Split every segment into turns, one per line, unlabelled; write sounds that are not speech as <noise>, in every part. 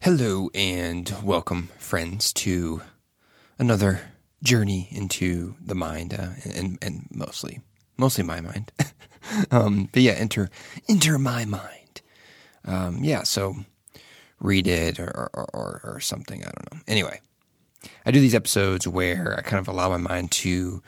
Hello and welcome, friends, to another journey into the mind, uh, and and mostly mostly my mind. <laughs> um, but yeah, enter enter my mind. Um, yeah, so read it or, or, or or something. I don't know. Anyway, I do these episodes where I kind of allow my mind to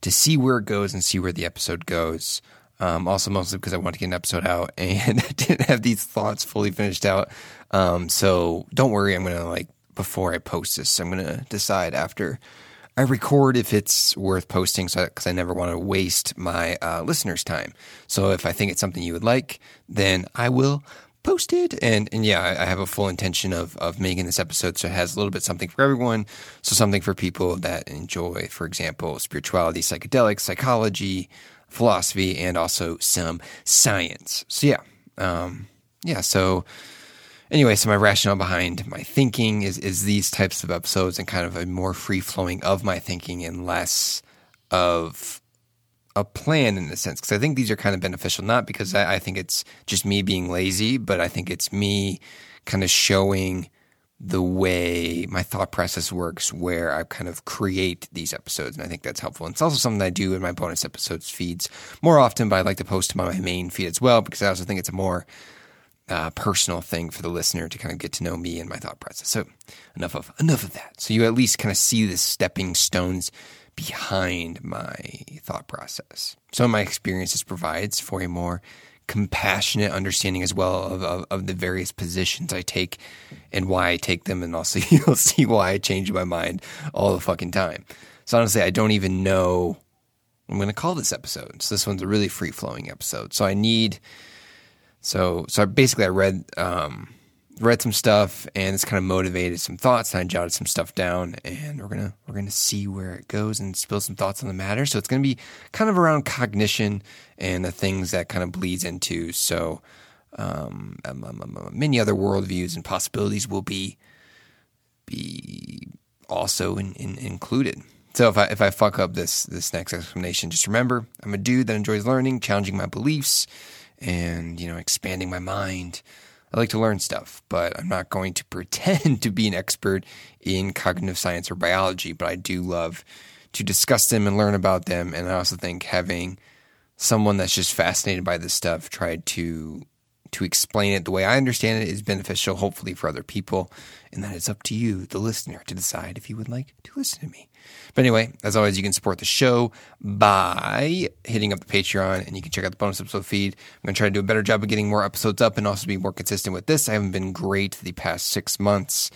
to see where it goes and see where the episode goes. Um, also, mostly because I wanted to get an episode out <laughs> and I didn't have these thoughts fully finished out. Um, so don't worry, I'm gonna like before I post this, I'm gonna decide after I record if it's worth posting, so because I never want to waste my uh, listeners' time. So if I think it's something you would like, then I will post it. And and yeah, I, I have a full intention of of making this episode so it has a little bit something for everyone. So something for people that enjoy, for example, spirituality, psychedelics, psychology, philosophy, and also some science. So yeah, um, yeah. So anyway, so my rationale behind my thinking is is these types of episodes and kind of a more free flowing of my thinking and less of a plan in a sense because I think these are kind of beneficial, not because I, I, think it's just me being lazy, but I think it's me kind of showing the way my thought process works where I kind of create these episodes. And I think that's helpful. And it's also something I do in my bonus episodes feeds more often, but I like to post them on my main feed as well because I also think it's a more uh, personal thing for the listener to kind of get to know me and my thought process. So enough of enough of that. So you at least kind of see the stepping stones behind my thought process. Of my experiences provides for a more compassionate understanding as well of, of, of, the various positions I take and why I take them. And also <laughs> you'll see why I change my mind all the fucking time. So honestly, I don't even know I'm going to call this episode. So this one's a really free flowing episode. So I need, so, so basically I read, um, read some stuff and it's kind of motivated some thoughts and I jotted some stuff down and we're gonna we're gonna see where it goes and spill some thoughts on the matter. So it's gonna be kind of around cognition and the things that kind of bleeds into. So um, um, um, um, many other worldviews and possibilities will be be also in, in, included. So if I if I fuck up this this next explanation, just remember I'm a dude that enjoys learning, challenging my beliefs, and you know expanding my mind. I like to learn stuff, but I'm not going to <laughs> pretend to be an expert in cognitive science or biology, but I do love to discuss them and learn about them. And I also think having someone that's just fascinated by this stuff try to to explain it the way I understand it is beneficial, hopefully, for other people. And that it's up to you, the listener, to decide if you would like to listen to me. But anyway, as always, you can support the show by hitting up the Patreon and you can check out the bonus episode feed. I'm going to try to do a better job of getting more episodes up and also be more consistent with this. I haven't been great the past six months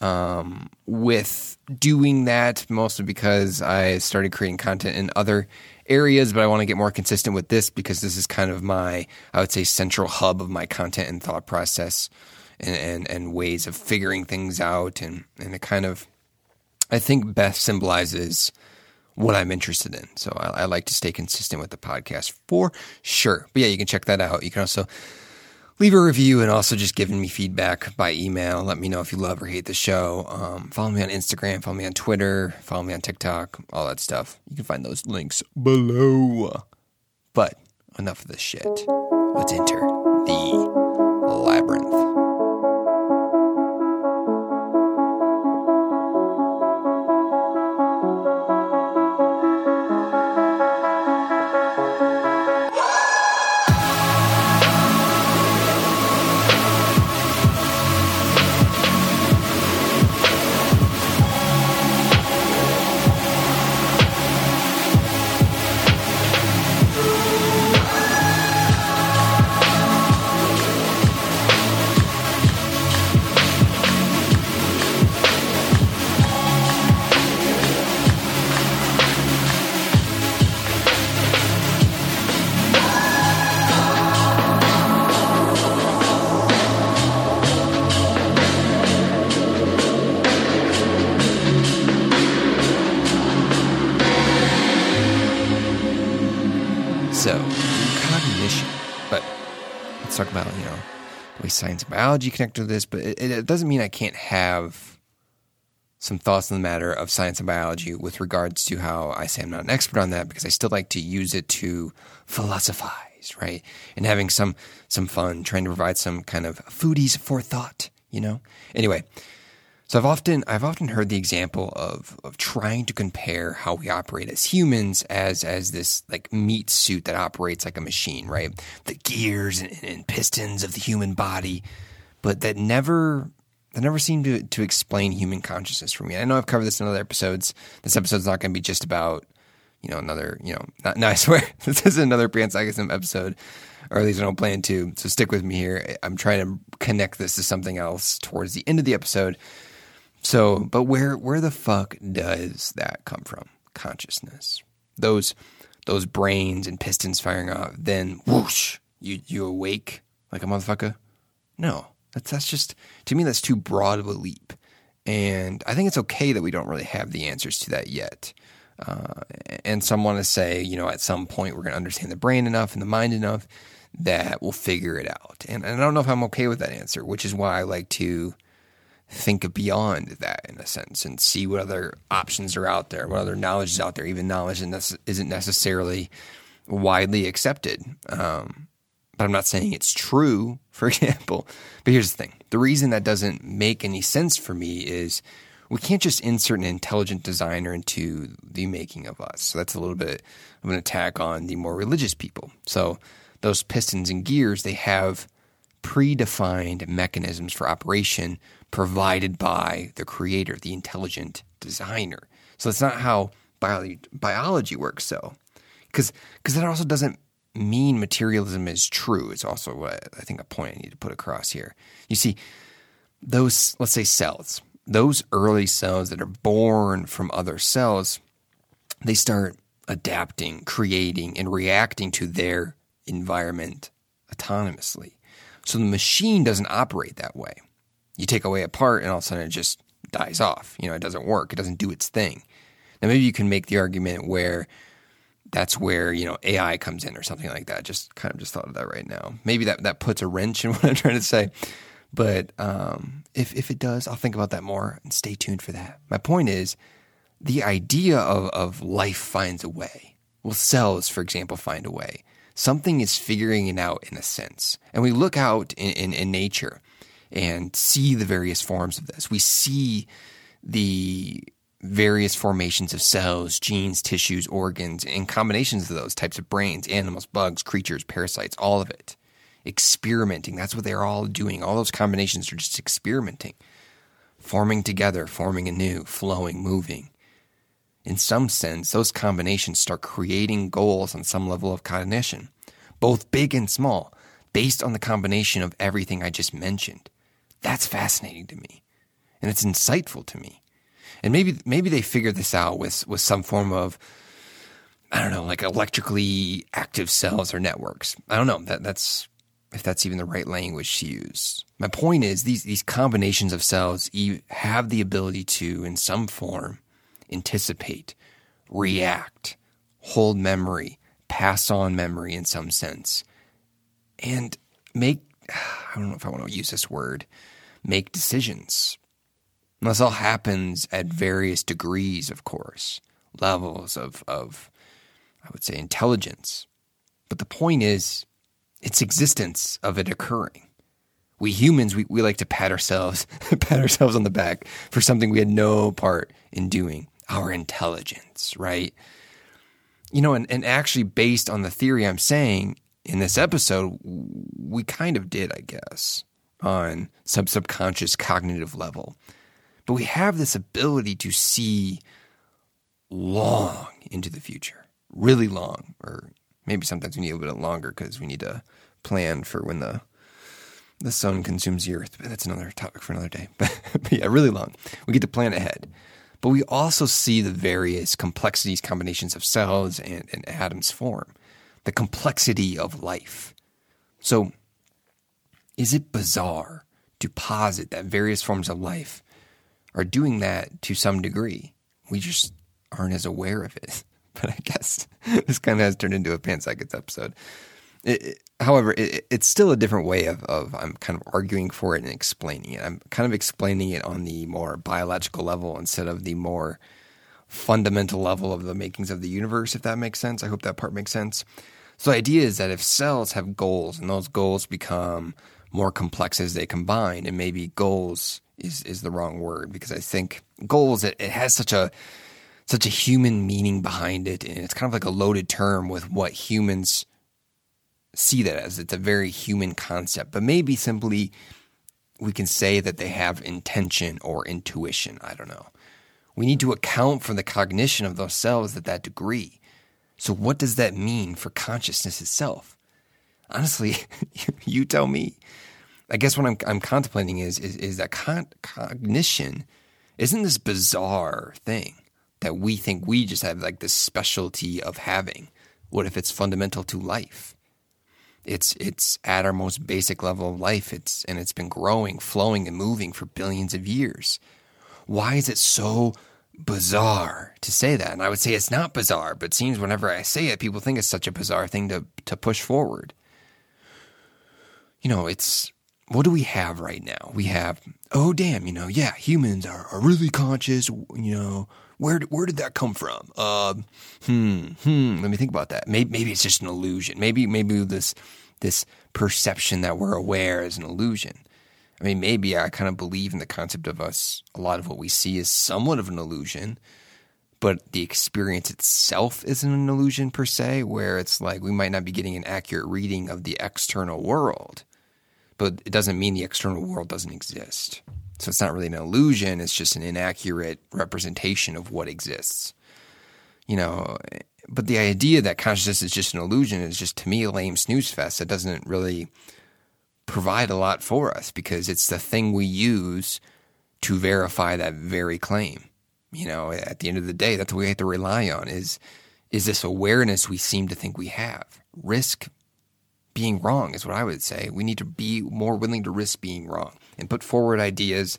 um, with doing that, mostly because I started creating content in other areas, but I want to get more consistent with this because this is kind of my, I would say, central hub of my content and thought process and, and, and ways of figuring things out. And, and it kind of, I think, best symbolizes what I'm interested in. So I, I like to stay consistent with the podcast for sure. But yeah, you can check that out. You can also leave a review and also just giving me feedback by email. Let me know if you love or hate the show. Um, follow me on Instagram, follow me on Twitter, follow me on TikTok, all that stuff. You can find those links below. But enough of this shit. Let's enter the labyrinth. Biology connect to this, but it, it doesn't mean I can't have some thoughts on the matter of science and biology with regards to how I say I'm not an expert on that because I still like to use it to philosophize, right? And having some some fun, trying to provide some kind of foodies for thought you know? Anyway, so I've often I've often heard the example of of trying to compare how we operate as humans as as this like meat suit that operates like a machine, right? The gears and, and pistons of the human body, but that never that never seemed to to explain human consciousness for me. I know I've covered this in other episodes. This episode's not going to be just about you know another you know not, no <laughs> I swear this is another panpsychism episode, or at least I don't plan to. So stick with me here. I'm trying to connect this to something else towards the end of the episode so, but where where the fuck does that come from? Consciousness. Those those brains and pistons firing off, then whoosh, you you awake like a motherfucker? No. That's that's just to me that's too broad of a leap. And I think it's okay that we don't really have the answers to that yet. Uh, and some want to say, you know, at some point we're going to understand the brain enough and the mind enough that we'll figure it out. And, and I don't know if I'm okay with that answer, which is why I like to think beyond that in a sense and see what other options are out there, what other knowledge is out there, even knowledge that isn't necessarily widely accepted. Um, but I'm not saying it's true, <laughs> for example. But here's the thing the reason that doesn't make any sense for me is we can't just insert an intelligent designer into the making of us. So that's a little bit of an attack on the more religious people. So those pistons and gears, they have predefined mechanisms for operation provided by the creator, the intelligent designer. So that's not how biology, biology works, so. Because that also doesn't mean materialism is true. It's also what I think a point I need to put across here. You see, those, let's say cells, those early cells that are born from other cells, they start adapting, creating, and reacting to their environment autonomously. So the machine doesn't operate that way. You take away a part and all of a sudden it just dies off. You know, it doesn't work. It doesn't do its thing. Now maybe you can make the argument where that's where, you know, AI comes in or something like that. Just kind of just thought of that right now. Maybe that, that puts a wrench in <laughs> what I'm trying to say. But um, if, if it does, I'll think about that more and stay tuned for that. My point is the idea of, of life finds a way. Well, cells, for example, find a way something is figuring it out in a sense. And we look out in, in, in nature and see the various forms of this. We see the various formations of cells, genes, tissues, organs, and combinations of those types of brains, animals, bugs, creatures, parasites, all of it. Experimenting. That's what they're all doing. All those combinations are just experimenting, forming together, forming anew, flowing, moving in some sense, those combinations start creating goals on some level of cognition, both big and small, based on the combination of everything I just mentioned. That's fascinating to me. And it's insightful to me. And maybe maybe they figured this out with, with some form of I don't know, like electrically active cells or networks. I don't know. That that's if that's even the right language to use. My point is these these combinations of cells have the ability to, in some form, anticipate, react, hold memory, pass on memory in some sense, and make, <sighs> I don't know if I want to use this word, make decisions. This all happens at various degrees, of course, levels of, of, I would say, intelligence. But the point is, its existence of it occurring. We humans, we, we like to pat ourselves, <laughs> pat ourselves on the back for something we had no part in doing our intelligence, right? You know, and, and actually, based on the theory I'm saying in this episode, we kind of did, I guess, on some subconscious cognitive level. But we have this ability to see long into the future, really long, or maybe sometimes we need a little bit longer because we need to plan for when the the sun consumes the earth. But that's another topic for another day. <laughs> But, but yeah, really long. We get to plan ahead. But we also see the various complexities, combinations of cells and, and atoms form, the complexity of life. So, is it bizarre to posit that various forms of life are doing that to some degree? We just aren't as aware of it. <laughs> But I guess <laughs> this kind of has turned into a panpsychics episode. It, it, however, it, it's still a different way of, of I'm kind of arguing for it and explaining it. I'm kind of explaining it on the more biological level instead of the more fundamental level of the makings of the universe, if that makes sense. I hope that part makes sense. So the idea is that if cells have goals and those goals become more complex as they combine. And maybe goals is, is the wrong word because I think goals, it, it has such a, such a human meaning behind it. And it's kind of like a loaded term with what humans see that as. It's a very human concept, but maybe simply we can say that they have intention or intuition. I don't know. We need to account for the cognition of cells at that degree. So, what does that mean for consciousness itself? Honestly, <laughs> you tell me. I guess what I'm, I'm contemplating is, is, is that con- cognition isn't this bizarre thing that we think we just have like this specialty of having. What if it's fundamental to life? It's it's at our most basic level of life. It's and it's been growing, flowing, and moving for billions of years. Why is it so bizarre to say that? And I would say it's not bizarre, but it seems whenever I say it, people think it's such a bizarre thing to to push forward. You know, it's what do we have right now? We have, oh damn, you know, yeah, humans are, are really conscious. You know, where where did that come from? Uh, hmm, hmm. Let me think about that. Maybe maybe it's just an illusion. Maybe maybe this this perception that we're aware is an illusion. I mean, maybe I kind of believe in the concept of us. A lot of what we see is somewhat of an illusion, but the experience itself isn't an illusion per se. Where it's like we might not be getting an accurate reading of the external world, but it doesn't mean the external world doesn't exist. So it's not really an illusion, it's just an inaccurate representation of what exists. You know, but the idea that consciousness is just an illusion is just to me a lame snooze fest. that doesn't really provide a lot for us because it's the thing we use to verify that very claim. You know, at the end of the day, that's what we have to rely on is is this awareness we seem to think we have. Risk being wrong is what I would say. We need to be more willing to risk being wrong and put forward ideas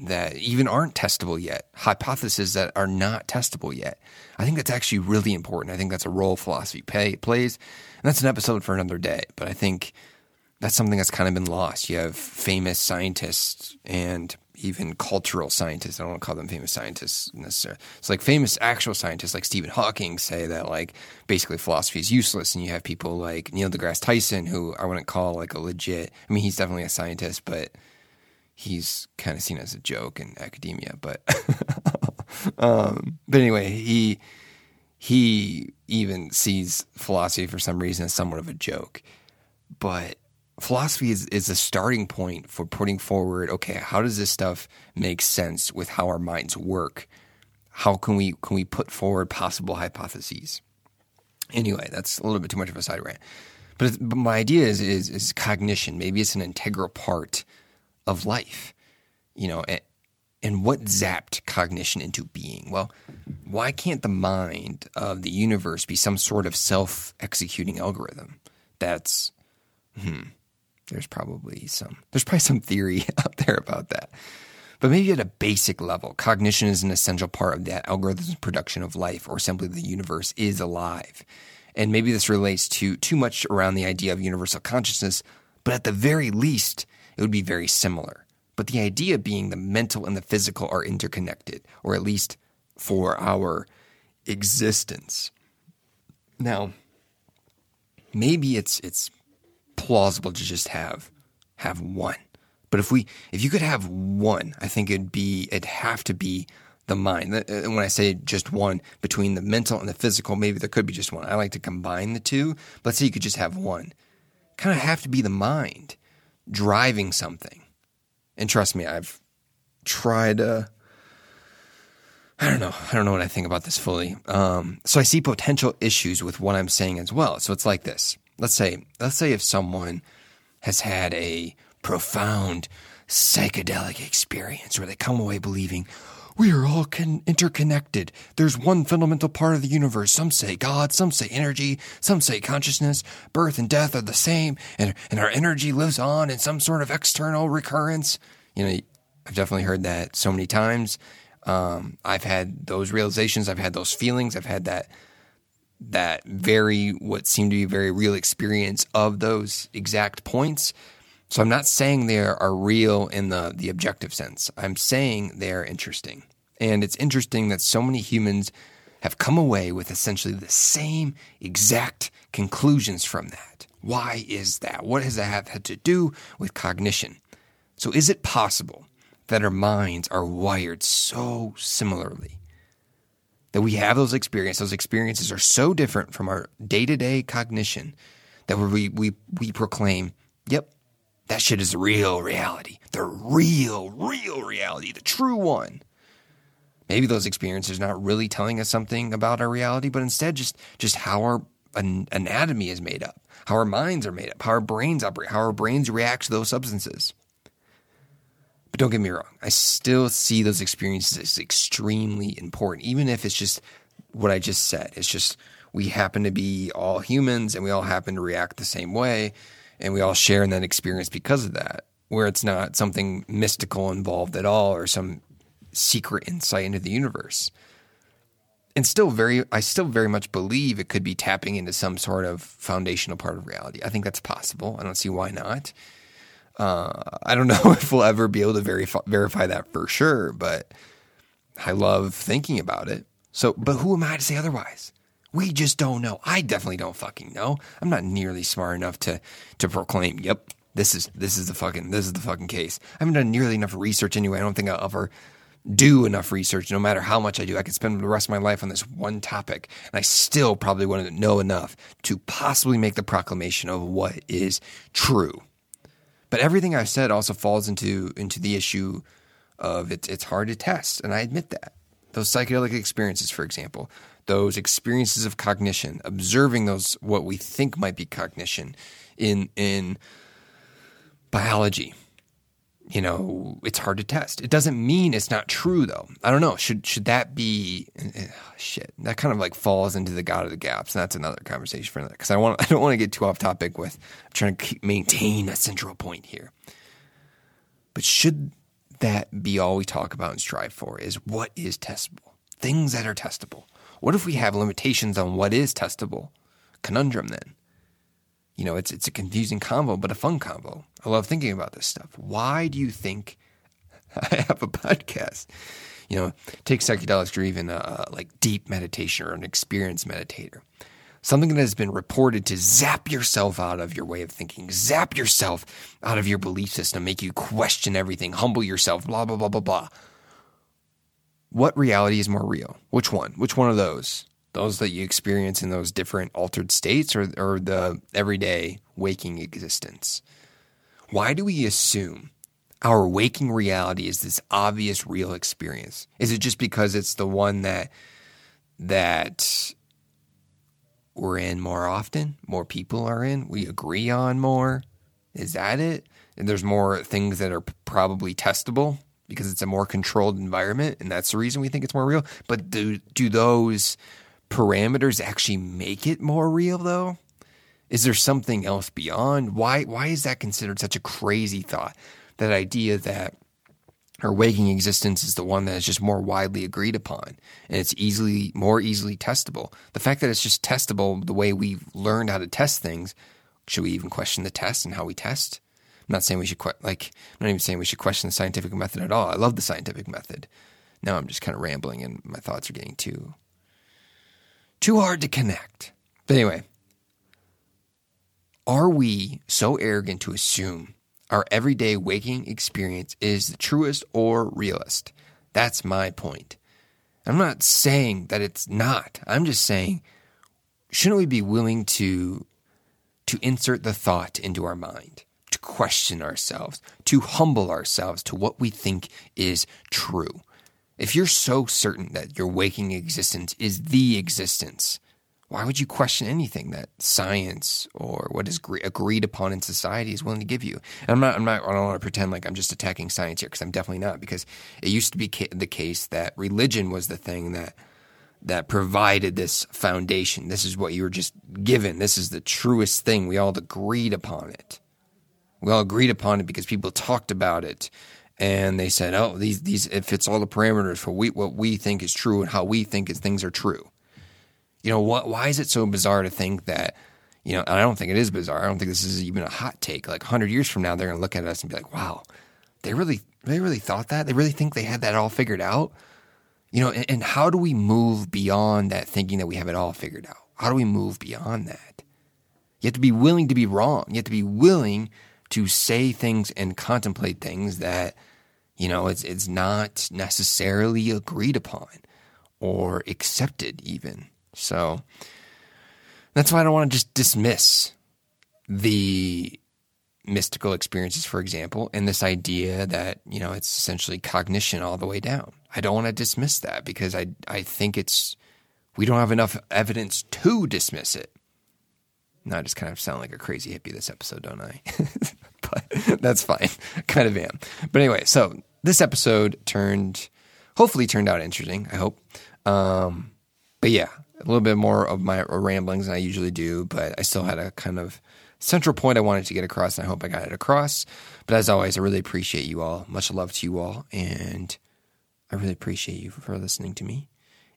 that even aren't testable yet, hypotheses that are not testable yet. I think that's actually really important. I think that's a role philosophy pay, plays. And that's an episode for another day. But I think that's something that's kind of been lost. You have famous scientists and even cultural scientists. I don't want to call them famous scientists necessarily. It's like famous actual scientists like Stephen Hawking say that like basically philosophy is useless. And you have people like Neil deGrasse Tyson, who I wouldn't call like a legit, I mean, he's definitely a scientist, but he's kind of seen as a joke in academia. But, <laughs> um, but anyway, he, he even sees philosophy for some reason as somewhat of a joke. But philosophy is, is a starting point for putting forward okay how does this stuff make sense with how our minds work? How can we can we put forward possible hypotheses? Anyway that's a little bit too much of a side rant. But, but my idea is, is is cognition. Maybe it's an integral part of life you know and, and what zapped cognition into being? Well why can't the mind of the universe be some sort of self-executing algorithm? That's hmm there's probably some there's probably some theory <laughs> out there about that. But maybe at a basic level, cognition is an essential part of that algorithm's production of life, or simply the universe is alive. And maybe this relates to too much around the idea of universal consciousness, but at the very least, it would be very similar. But the idea being the mental and the physical are interconnected, or at least for our existence. Now, maybe it's it's plausible to just have have one. But if we if you could have one, I think it'd be it'd have to be the mind. And when I say just one between the mental and the physical, maybe there could be just one. I like to combine the two. But let's say you could just have one. Kind of have to be the mind driving something. And trust me, I've tried. Uh, I don't know. I don't know what I think about this fully. Um, so I see potential issues with what I'm saying as well. So it's like this let's say let's say if someone has had a profound psychedelic experience where they come away believing we are all con- interconnected. There's one fundamental part of the universe. Some say God, some say energy, some say consciousness. Birth and death are the same, and, and our energy lives on in some sort of external recurrence. You know, I've definitely heard that so many times. Um, I've had those realizations. I've had those feelings. I've had that that very what seemed to be very real experience of those exact points. So I'm not saying they are real in the the objective sense. I'm saying they're interesting. And it's interesting that so many humans have come away with essentially the same exact conclusions from that. Why is that? What does that have to do with cognition? So, is it possible that our minds are wired so similarly? That we have those experiences, those experiences are so different from our day to day cognition that we, we, we proclaim, yep, that shit is real reality. The real, real reality, the true one. Maybe those experiences are not really telling us something about our reality, but instead just, just how our anatomy is made up, how our minds are made up, how our brains operate, how our brains react to those substances. But don't get me wrong, I still see those experiences as extremely important, even if it's just what I just said. It's just we happen to be all humans and we all happen to react the same way and we all share in that experience because of that, where it's not something mystical involved at all or some secret insight into the universe. And still very I still very much believe it could be tapping into some sort of foundational part of reality. I think that's possible. I don't see why not. Uh, I don't <laughs> know if we'll ever be able to verify, verify that for sure, but I love thinking about it. So, but who am I to say otherwise? We just don't know. I definitely don't fucking know. I'm not nearly smart enough to to proclaim, "Yep, this is this is the fucking this is the fucking case." I haven't done nearly enough research anyway. I don't think I'll ever do enough research. No matter how much I do, I could spend the rest of my life on this one topic, and I still probably wouldn't know enough to possibly make the proclamation of what is true. But everything I've said also falls into into the issue of it's it's hard to test, and I admit that. Those psychedelic experiences, for example, those experiences of cognition, observing those what we think might be cognition in in biology. You know, it's hard to test. It doesn't mean it's not true though. I don't know. Should should that be uh, <sighs> shit? That kind of like falls into the god of the gaps, and that's another conversation for another. Because I want <laughs> I don't want to get too off topic with I'm trying to keep, maintain a central point here. But should that be all we talk about and strive for? Is what is testable? Things that are testable. What if we have limitations on what is testable? Conundrum then. You know, it's it's a confusing convo, but a fun convo. I love thinking about this stuff. Why do you think <laughs> I have a podcast? You know, take psychedelics or even uh, like deep meditation or an experienced meditator. Something that has been reported to zap yourself out of your way of thinking, zap yourself out of your belief system, make you question everything, humble yourself, blah, blah, blah, blah, blah. What reality is more real? Which one? Which one of those? Those that you experience in those different altered states or, or the everyday waking existence? Why do we assume our waking reality is this obvious real experience? Is it just because it's the one that that we're in more often, more people are in, we agree on more? Is that it? And there's more things that are probably testable because it's a more controlled environment, and that's the reason we think it's more real. But do do those parameters actually make it more real though? Is there something else beyond? Why why is that considered such a crazy thought? That idea that our waking existence is the one that is just more widely agreed upon and it's easily more easily testable. The fact that it's just testable the way we've learned how to test things, should we even question the test and how we test? I'm not saying we should que- like I'm not even saying we should question the scientific method at all. I love the scientific method. Now I'm just kind of rambling and my thoughts are getting too too hard to connect. But anyway, are we so arrogant to assume our everyday waking experience is the truest or realist? That's my point. I'm not saying that it's not. I'm just saying shouldn't we be willing to to insert the thought into our mind? to question ourselves, to humble ourselves to what we think is true. If you're so certain that your waking existence is the existence, why would you question anything that science or what is agreed upon in society is willing to give you? And I'm not, I'm not, I don't want to pretend like I'm just attacking science here because I'm definitely not. Because it used to be ca- the case that religion was the thing that that provided this foundation. This is what you were just given. This is the truest thing. We all agreed upon it. We all agreed upon it because people talked about it and they said, "Oh, these these it fits all the parameters for we, what we think is true and how we think is things are true." You know, what? Why is it so bizarre to think that? You know, and I don't think it is bizarre. I don't think this is even a hot take. Like hundred years from now, they're going to look at us and be like, "Wow, they really, they really thought that. They really think they had that all figured out." You know, and, and how do we move beyond that thinking that we have it all figured out? How do we move beyond that? You have to be willing to be wrong. You have to be willing to say things and contemplate things that, you know, it's, it's not necessarily agreed upon or accepted even. So that's why I don't want to just dismiss the mystical experiences, for example, and this idea that, you know, it's essentially cognition all the way down. I don't want to dismiss that because I, I think it's, we don't have enough evidence to dismiss it. Now I just kind of sound like a crazy hippie this episode, don't I? <laughs> but that's fine. <laughs> kind of am. But anyway, so this episode turned, hopefully turned out interesting. I hope. Um, but yeah, a little bit more of my ramblings than I usually do, but I still had a kind of central point I wanted to get across, and I hope I got it across. But as always, I really appreciate you all. Much love to you all, and I really appreciate you for listening to me.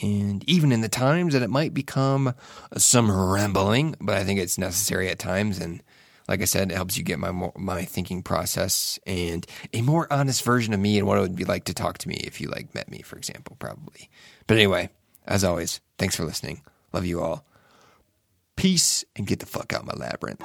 And even in the times that it might become some rambling, but I think it's necessary at times. And like I said, it helps you get my my thinking process and a more honest version of me and what it would be like to talk to me if you like met me, for example, probably. But anyway, as always, thanks for listening. Love you all. Peace and get the fuck out my labyrinth.